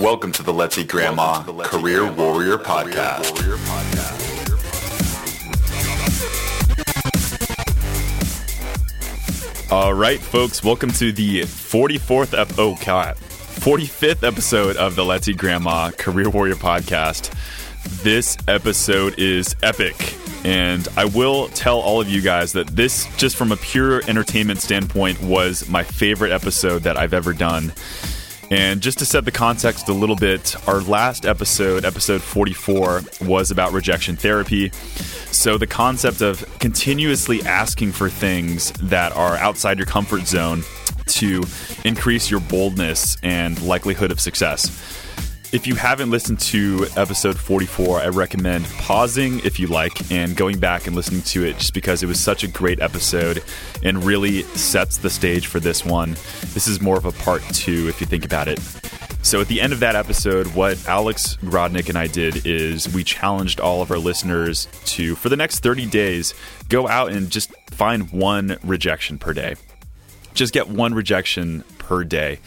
Welcome to the Let's Eat Grandma Career Warrior Podcast. All right, folks, welcome to the 44th ep- oh god, 45th episode of the Let's Eat Grandma Career Warrior Podcast. This episode is epic, and I will tell all of you guys that this, just from a pure entertainment standpoint, was my favorite episode that I've ever done. And just to set the context a little bit, our last episode, episode 44, was about rejection therapy. So, the concept of continuously asking for things that are outside your comfort zone to increase your boldness and likelihood of success. If you haven't listened to episode 44, I recommend pausing if you like and going back and listening to it just because it was such a great episode and really sets the stage for this one. This is more of a part two if you think about it. So, at the end of that episode, what Alex Grodnick and I did is we challenged all of our listeners to, for the next 30 days, go out and just find one rejection per day. Just get one rejection per day.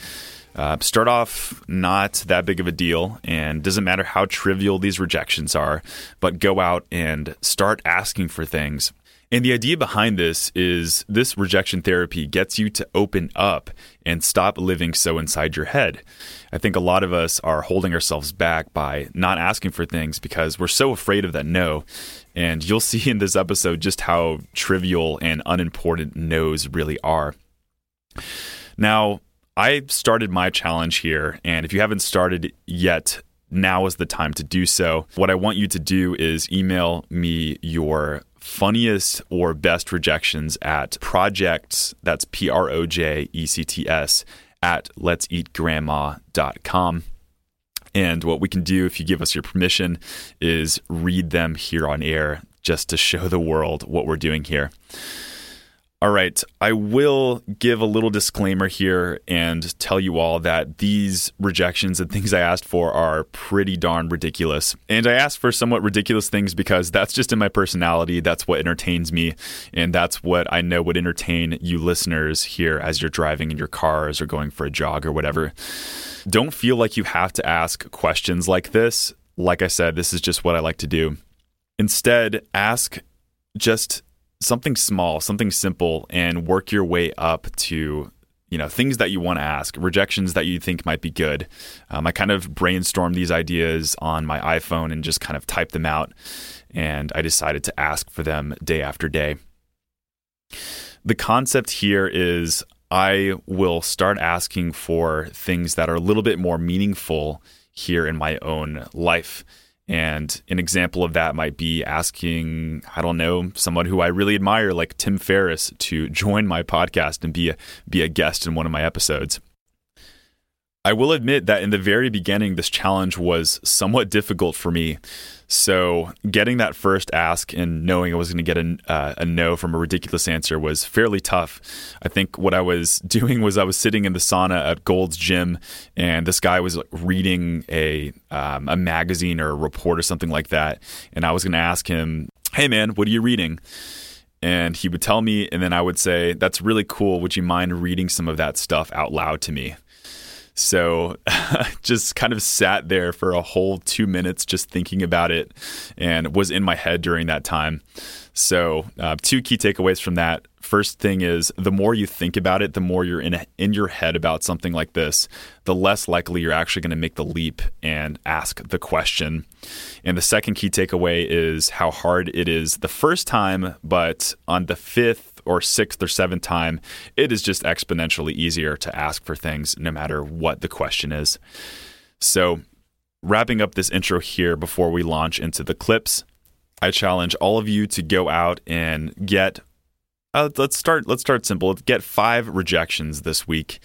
Uh, start off not that big of a deal, and doesn't matter how trivial these rejections are, but go out and start asking for things. And the idea behind this is this rejection therapy gets you to open up and stop living so inside your head. I think a lot of us are holding ourselves back by not asking for things because we're so afraid of that no. And you'll see in this episode just how trivial and unimportant no's really are. Now, I started my challenge here, and if you haven't started yet, now is the time to do so. What I want you to do is email me your funniest or best rejections at projects, that's P R O J E C T S, at let'seatgrandma.com. And what we can do, if you give us your permission, is read them here on air just to show the world what we're doing here. All right, I will give a little disclaimer here and tell you all that these rejections and things I asked for are pretty darn ridiculous. And I asked for somewhat ridiculous things because that's just in my personality. That's what entertains me. And that's what I know would entertain you listeners here as you're driving in your cars or going for a jog or whatever. Don't feel like you have to ask questions like this. Like I said, this is just what I like to do. Instead, ask just something small, something simple, and work your way up to you know things that you want to ask, rejections that you think might be good. Um, I kind of brainstormed these ideas on my iPhone and just kind of typed them out, and I decided to ask for them day after day. The concept here is I will start asking for things that are a little bit more meaningful here in my own life. And an example of that might be asking, I don't know, someone who I really admire, like Tim Ferriss, to join my podcast and be a, be a guest in one of my episodes. I will admit that in the very beginning, this challenge was somewhat difficult for me. So, getting that first ask and knowing I was going to get a, uh, a no from a ridiculous answer was fairly tough. I think what I was doing was I was sitting in the sauna at Gold's Gym, and this guy was reading a um, a magazine or a report or something like that, and I was going to ask him, "Hey, man, what are you reading?" And he would tell me, and then I would say, "That's really cool. Would you mind reading some of that stuff out loud to me?" So I just kind of sat there for a whole two minutes just thinking about it and was in my head during that time. So, uh, two key takeaways from that. First thing is the more you think about it, the more you're in, in your head about something like this, the less likely you're actually going to make the leap and ask the question. And the second key takeaway is how hard it is the first time, but on the fifth, or sixth or seventh time, it is just exponentially easier to ask for things no matter what the question is. So, wrapping up this intro here before we launch into the clips, I challenge all of you to go out and get uh, let's start let's start simple. Get 5 rejections this week.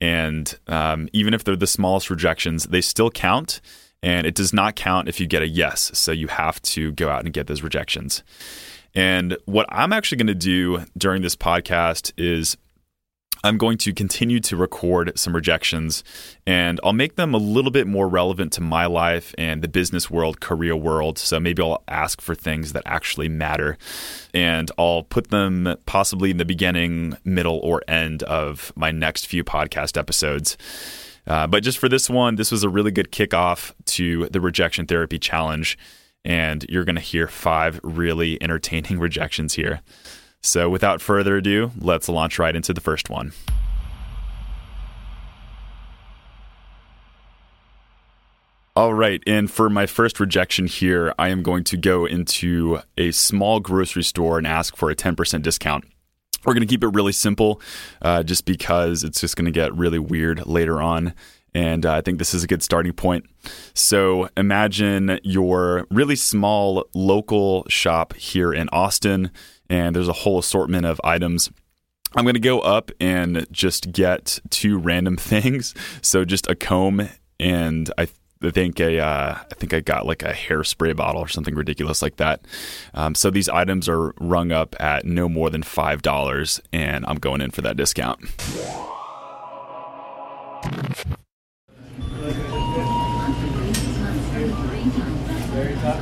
And um, even if they're the smallest rejections, they still count. And it does not count if you get a yes. So you have to go out and get those rejections. And what I'm actually going to do during this podcast is I'm going to continue to record some rejections and I'll make them a little bit more relevant to my life and the business world, career world. So maybe I'll ask for things that actually matter and I'll put them possibly in the beginning, middle, or end of my next few podcast episodes. Uh, but just for this one, this was a really good kickoff to the rejection therapy challenge. And you're going to hear five really entertaining rejections here. So without further ado, let's launch right into the first one. All right. And for my first rejection here, I am going to go into a small grocery store and ask for a 10% discount. We're going to keep it really simple uh, just because it's just going to get really weird later on. And uh, I think this is a good starting point. So imagine your really small local shop here in Austin, and there's a whole assortment of items. I'm going to go up and just get two random things. So just a comb and I I think a uh, I think I got like a hairspray bottle or something ridiculous like that. Um, so these items are rung up at no more than five dollars, and I'm going in for that discount.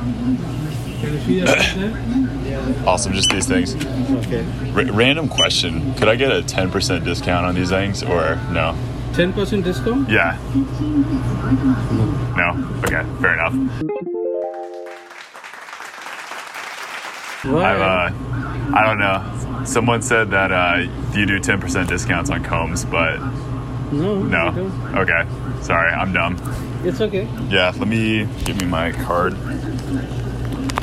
awesome, just these things. Okay. R- random question: Could I get a 10% discount on these things, or no? 10% discount? Yeah. No. Okay. Fair enough. Why? I've, uh, I don't know. Someone said that uh, you do 10% discounts on combs, but no. no. Okay. Sorry, I'm dumb. It's okay. Yeah, let me give me my card.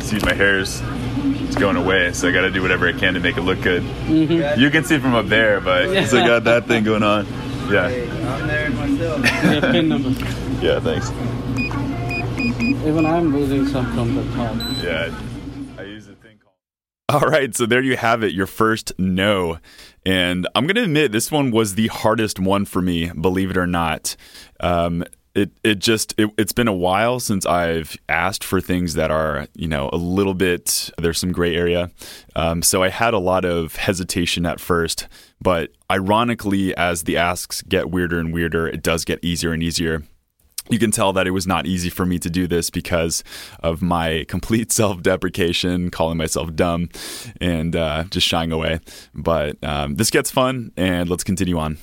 See, my hair's it's going away, so I got to do whatever I can to make it look good. You can see from up there, but so I got that thing going on. Yeah. I'm there myself. Yeah. Yeah. Thanks. Even I'm losing some from the top. Yeah. I use a thing called. All right, so there you have it, your first no. And I'm going to admit this one was the hardest one for me, believe it or not. Um, it it just it, it's been a while since I've asked for things that are you know a little bit there's some gray area, um, so I had a lot of hesitation at first. But ironically, as the asks get weirder and weirder, it does get easier and easier you can tell that it was not easy for me to do this because of my complete self deprecation, calling myself dumb, and uh, just shying away. But um, this gets fun, and let's continue on.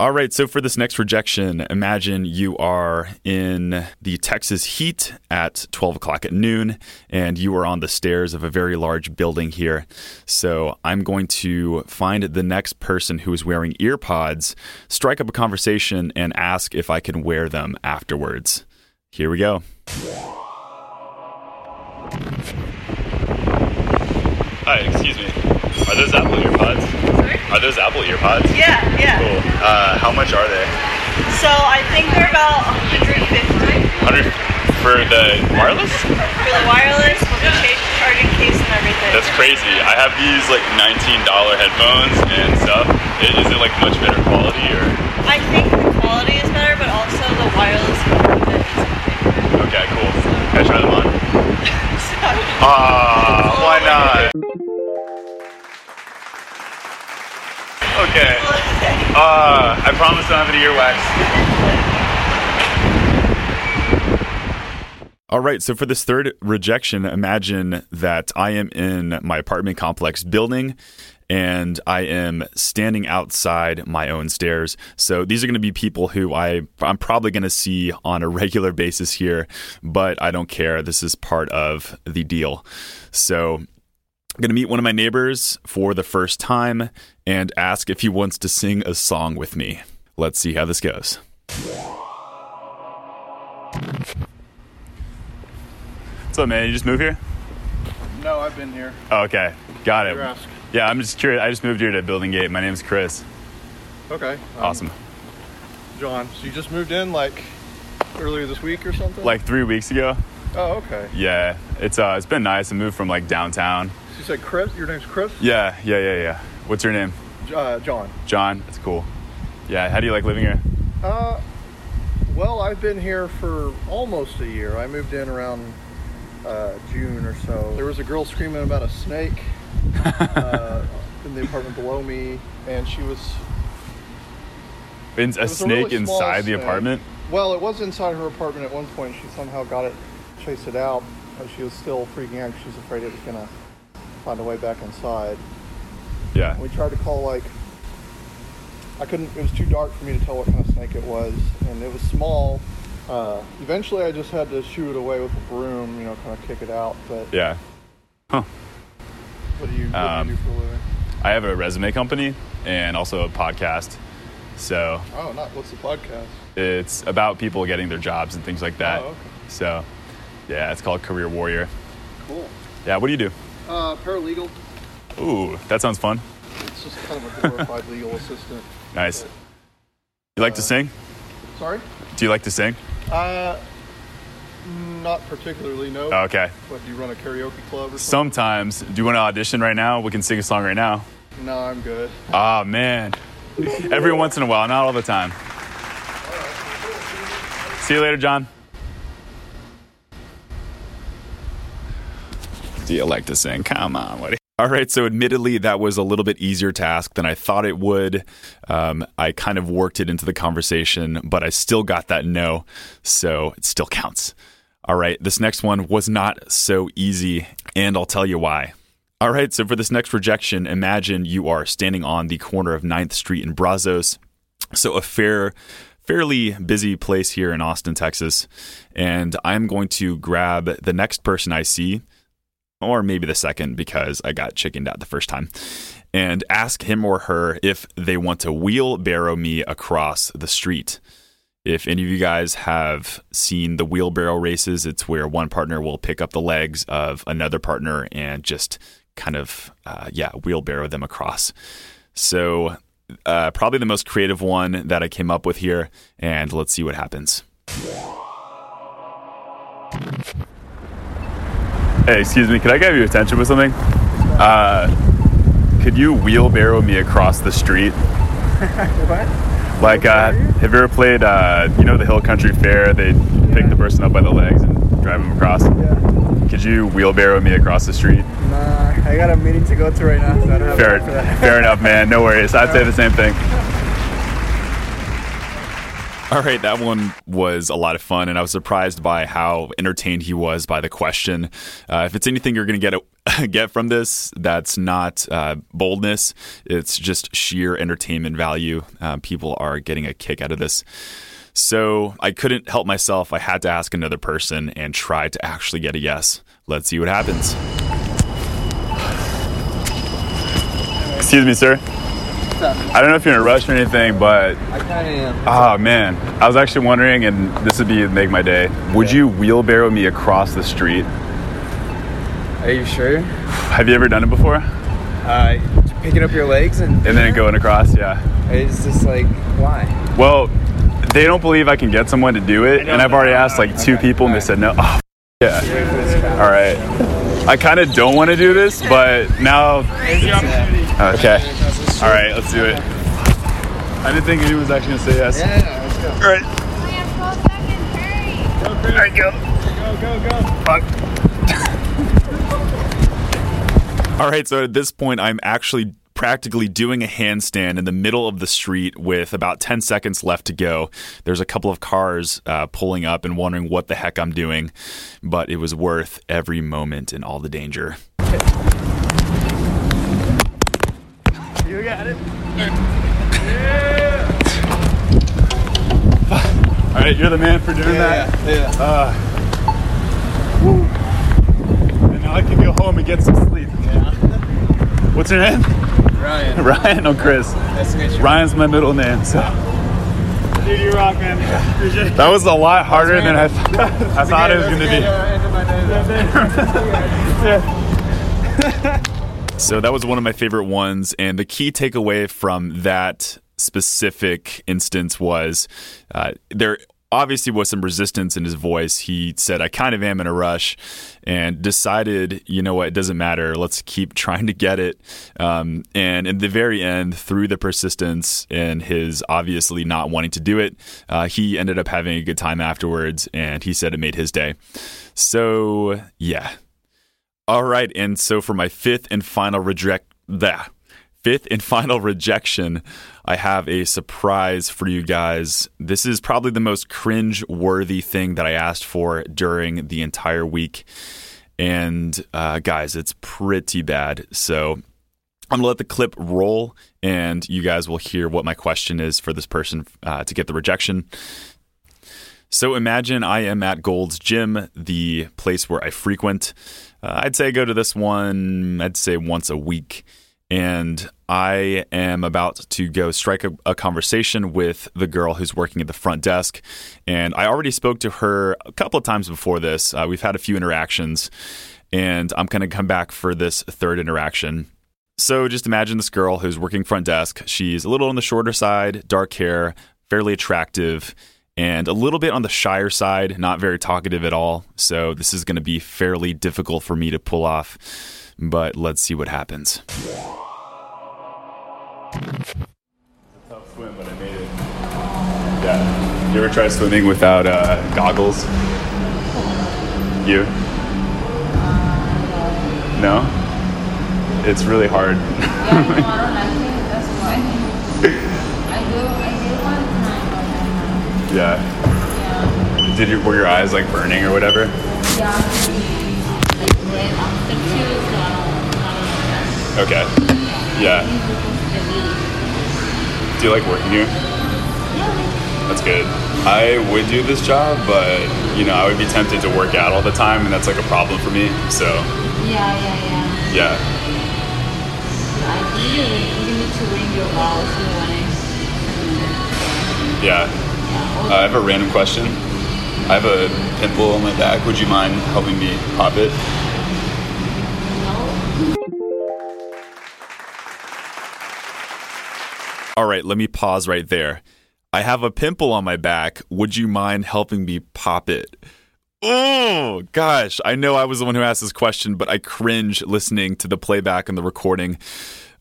All right, so for this next rejection, imagine you are in the Texas heat at 12 o'clock at noon, and you are on the stairs of a very large building here. So I'm going to find the next person who is wearing AirPods, strike up a conversation, and ask if I can wear them afterwards. Here we go. Hi, excuse me. Are those Apple AirPods? Are those Apple AirPods? Yeah, yeah. Cool. Uh, how much are they? So I think they're about 150 100 for the wireless? for the wireless with the charging case and everything. That's crazy. I have these like $19 headphones and stuff. Is it like much better quality or? I think the quality is better, but also the wireless component is something. Okay, cool. Can I try them on? Ah, why not? Okay. Uh, I promise I have any earwax. All right, so for this third rejection, imagine that I am in my apartment complex building and I am standing outside my own stairs. So these are going to be people who I I'm probably going to see on a regular basis here, but I don't care. This is part of the deal. So I'm going to meet one of my neighbors for the first time and ask if he wants to sing a song with me. Let's see how this goes. What's up, man? You just moved here? No, I've been here. Oh, okay. Got it. Yeah, I'm just curious. I just moved here to Building Gate. My name's Chris. Okay. um, Awesome. John, so you just moved in like earlier this week or something? Like three weeks ago. Oh, okay. Yeah, it's uh, it's been nice. I moved from like downtown. So you said Chris? Your name's Chris? Yeah, yeah, yeah, yeah. What's your name? Uh, John. John. That's cool. Yeah. How do you like living here? Uh, well, I've been here for almost a year. I moved in around uh, June or so. There was a girl screaming about a snake uh, in the apartment below me, and she was In, a was a snake really small inside the apartment. Well, it was inside her apartment at one point. She somehow got it, chased it out, but she was still freaking out. She was afraid it was gonna find a way back inside. Yeah. We tried to call like I couldn't. It was too dark for me to tell what kind of snake it was, and it was small. Uh, eventually, I just had to shoo it away with a broom, you know, kind of kick it out. But Yeah. what do you, what Um, do, you do for a living? I have a resume company and also a podcast. So Oh, not what's the podcast? it's about people getting their jobs and things like that. Oh, okay. So yeah, it's called Career Warrior. Cool. Yeah, what do you do? Uh, paralegal. Ooh, that sounds fun. It's just kind of a glorified legal assistant. Nice. You like to sing? Sorry. Do you like to sing? Uh, not particularly. No. Okay. What do you run a karaoke club or something? Sometimes, do you want to audition right now? We can sing a song right now. No, I'm good. Ah, man. Every once in a while, not all the time. See you later, John. Do you like to sing? Come on, Woody. All right, so admittedly, that was a little bit easier task than I thought it would. Um, I kind of worked it into the conversation, but I still got that no, so it still counts. All right, this next one was not so easy, and I'll tell you why. All right, so for this next rejection, imagine you are standing on the corner of 9th Street in Brazos. So a fair fairly busy place here in Austin, Texas, and I'm going to grab the next person I see or maybe the second because I got chickened out the first time and ask him or her if they want to wheelbarrow me across the street. If any of you guys have seen the wheelbarrow races, it's where one partner will pick up the legs of another partner and just kind of, uh, yeah, wheelbarrow them across. So, uh, probably the most creative one that I came up with here, and let's see what happens. Hey, excuse me, could I get your attention with something? Uh, could you wheelbarrow me across the street? What? Like, uh, have you ever played, uh, you know, the Hill Country Fair? They pick the person up by the legs and drive them across. Yeah. Could you wheelbarrow me across the street? Nah, I got a meeting to go to right now, so I don't have Fair, fair enough, man. No worries. I'd say the same thing. All right, that one was a lot of fun, and I was surprised by how entertained he was by the question. Uh, if it's anything you're going to get get from this, that's not uh, boldness; it's just sheer entertainment value. Uh, people are getting a kick out of this. So I couldn't help myself. I had to ask another person and try to actually get a yes. Let's see what happens. Excuse me, sir. I don't know if you're in a rush or anything, but I kind of am. oh man, I was actually wondering, and this would be make my day. Would you wheelbarrow me across the street? Are you sure? Have you ever done it before? Uh, picking up your legs and And then going across, yeah. it's just like why? Well, they don't believe I can get someone to do it, and I've already asked like two people, and they said no. Oh, yeah. All right. I kind of don't want to do this, but now. Okay. All right, let's do it. I didn't think anyone was actually gonna say yes. Yeah, let's go. All right. All right, go. All right, so at this point, I'm actually practically doing a handstand in the middle of the street with about 10 seconds left to go. There's a couple of cars uh, pulling up and wondering what the heck I'm doing, but it was worth every moment and all the danger. You got it. All right, you're the man for doing that. Yeah. Uh, whew. and now I can go home and get some sleep. What's your name? Ryan. Ryan or Chris? Nice to meet you. Ryan's my middle name. So Dude, you rock, man. Appreciate that was a lot harder than I, th- I thought it was going to be. So that was one of my favorite ones. And the key takeaway from that specific instance was uh, there obviously was some resistance in his voice. He said, I kind of am in a rush and decided, you know what, it doesn't matter. Let's keep trying to get it. Um, and in the very end, through the persistence and his obviously not wanting to do it, uh, he ended up having a good time afterwards. And he said it made his day. So, yeah, all right, and so for my fifth and final reject that fifth and final rejection, I have a surprise for you guys. This is probably the most cringe-worthy thing that I asked for during the entire week, and uh, guys, it's pretty bad. So I'm going to let the clip roll, and you guys will hear what my question is for this person uh, to get the rejection. So imagine I am at Gold's Gym, the place where I frequent. Uh, I'd say I go to this one, I'd say once a week. And I am about to go strike a, a conversation with the girl who's working at the front desk. And I already spoke to her a couple of times before this. Uh, we've had a few interactions, and I'm going to come back for this third interaction. So just imagine this girl who's working front desk. She's a little on the shorter side, dark hair, fairly attractive, and a little bit on the shyer side, not very talkative at all. So this is going to be fairly difficult for me to pull off, but let's see what happens. It's a tough swim, but I made it. Yeah. You ever try swimming without uh, goggles? You? No? It's really hard. Yeah, no, I don't like it. That's why. I do. I did one time, but yeah. yeah, Did your were your eyes like burning or whatever? yeah. Like red after two, so I don't, I don't like Okay. Yeah. This is the meeting. Do you like working here? Yeah. That's good. I would do this job, but you know, I would be tempted to work out all the time, and that's like a problem for me. So, Yeah, yeah, yeah. yeah. I think you, you need to ring your balls you want it. Yeah. Yeah. Uh, I have a random question. I have a pimple on my back. Would you mind helping me pop it? All right, let me pause right there. I have a pimple on my back. Would you mind helping me pop it? Oh, gosh. I know I was the one who asked this question, but I cringe listening to the playback and the recording.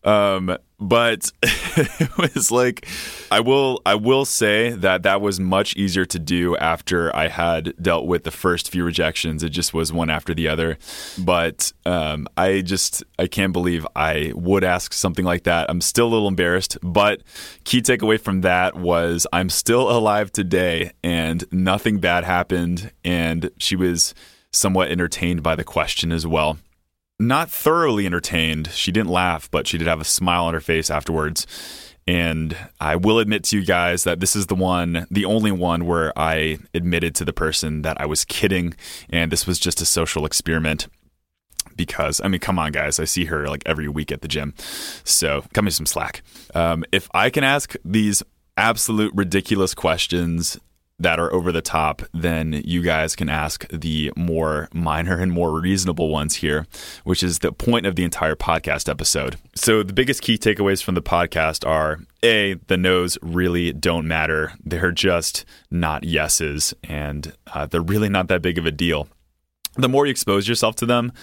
Um, but it was like I will I will say that that was much easier to do after I had dealt with the first few rejections. It just was one after the other. But um, I just I can't believe I would ask something like that. I'm still a little embarrassed, but key takeaway from that was I'm still alive today and nothing bad happened and she was somewhat entertained by the question as well not thoroughly entertained. She didn't laugh, but she did have a smile on her face afterwards. And I will admit to you guys that this is the one, the only one where I admitted to the person that I was kidding and this was just a social experiment. Because, I mean, come on, guys. I see her like every week at the gym. So, cut me some slack. Um, if I can ask these absolute ridiculous questions that are over the top, then you guys can ask the more minor and more reasonable ones here, which is the point of the entire podcast episode. So, the biggest key takeaways from the podcast are A, the no's really don't matter. They're just not yeses, and uh, they're really not that big of a deal. The more you expose yourself to them,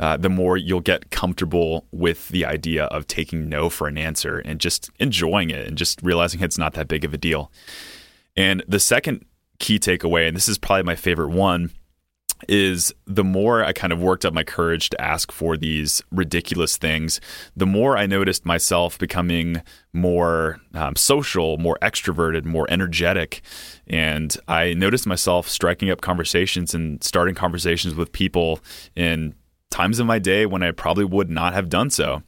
uh, the more you'll get comfortable with the idea of taking no for an answer and just enjoying it and just realizing it's not that big of a deal. And the second key takeaway, and this is probably my favorite one, is the more I kind of worked up my courage to ask for these ridiculous things, the more I noticed myself becoming more um, social, more extroverted, more energetic. And I noticed myself striking up conversations and starting conversations with people in times of my day when I probably would not have done so.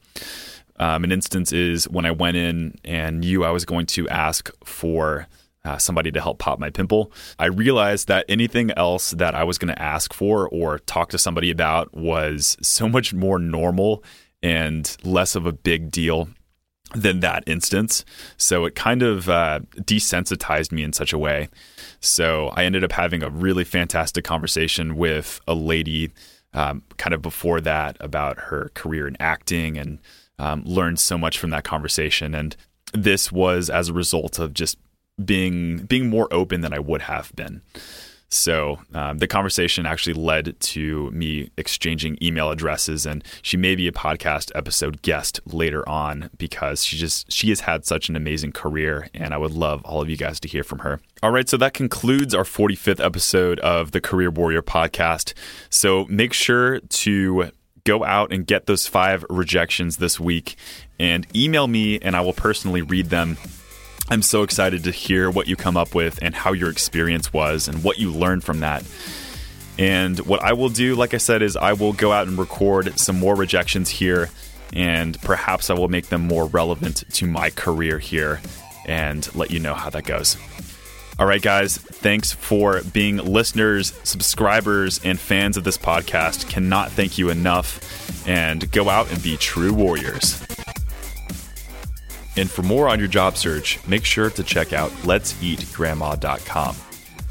Um, an instance is when I went in and knew I was going to ask for uh, somebody to help pop my pimple. I realized that anything else that I was going to ask for or talk to somebody about was so much more normal and less of a big deal than that instance. So it kind of uh, desensitized me in such a way. So I ended up having a really fantastic conversation with a lady um, kind of before that about her career in acting and um, learned so much from that conversation. And this was as a result of just being being more open than I would have been. So um, the conversation actually led to me exchanging email addresses, and she may be a podcast episode guest later on because she just she has had such an amazing career, and I would love all of you guys to hear from her. All right, so that concludes our 45th episode of the Career Warrior podcast. So make sure to go out and get those five rejections this week, and email me, and I will personally read them I'm so excited to hear what you come up with and how your experience was and what you learned from that. And what I will do, like I said, is I will go out and record some more rejections here and perhaps I will make them more relevant to my career here and let you know how that goes. All right, guys, thanks for being listeners, subscribers, and fans of this podcast. Cannot thank you enough. And go out and be true warriors. And for more on your job search, make sure to check out let'seatgrandma.com.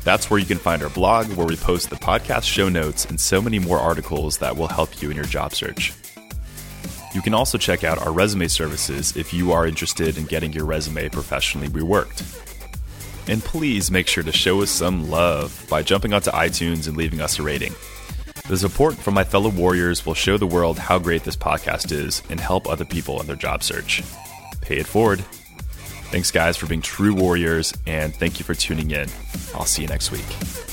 That's where you can find our blog, where we post the podcast show notes and so many more articles that will help you in your job search. You can also check out our resume services if you are interested in getting your resume professionally reworked. And please make sure to show us some love by jumping onto iTunes and leaving us a rating. The support from my fellow warriors will show the world how great this podcast is and help other people in their job search. Pay it forward. Thanks, guys, for being true warriors, and thank you for tuning in. I'll see you next week.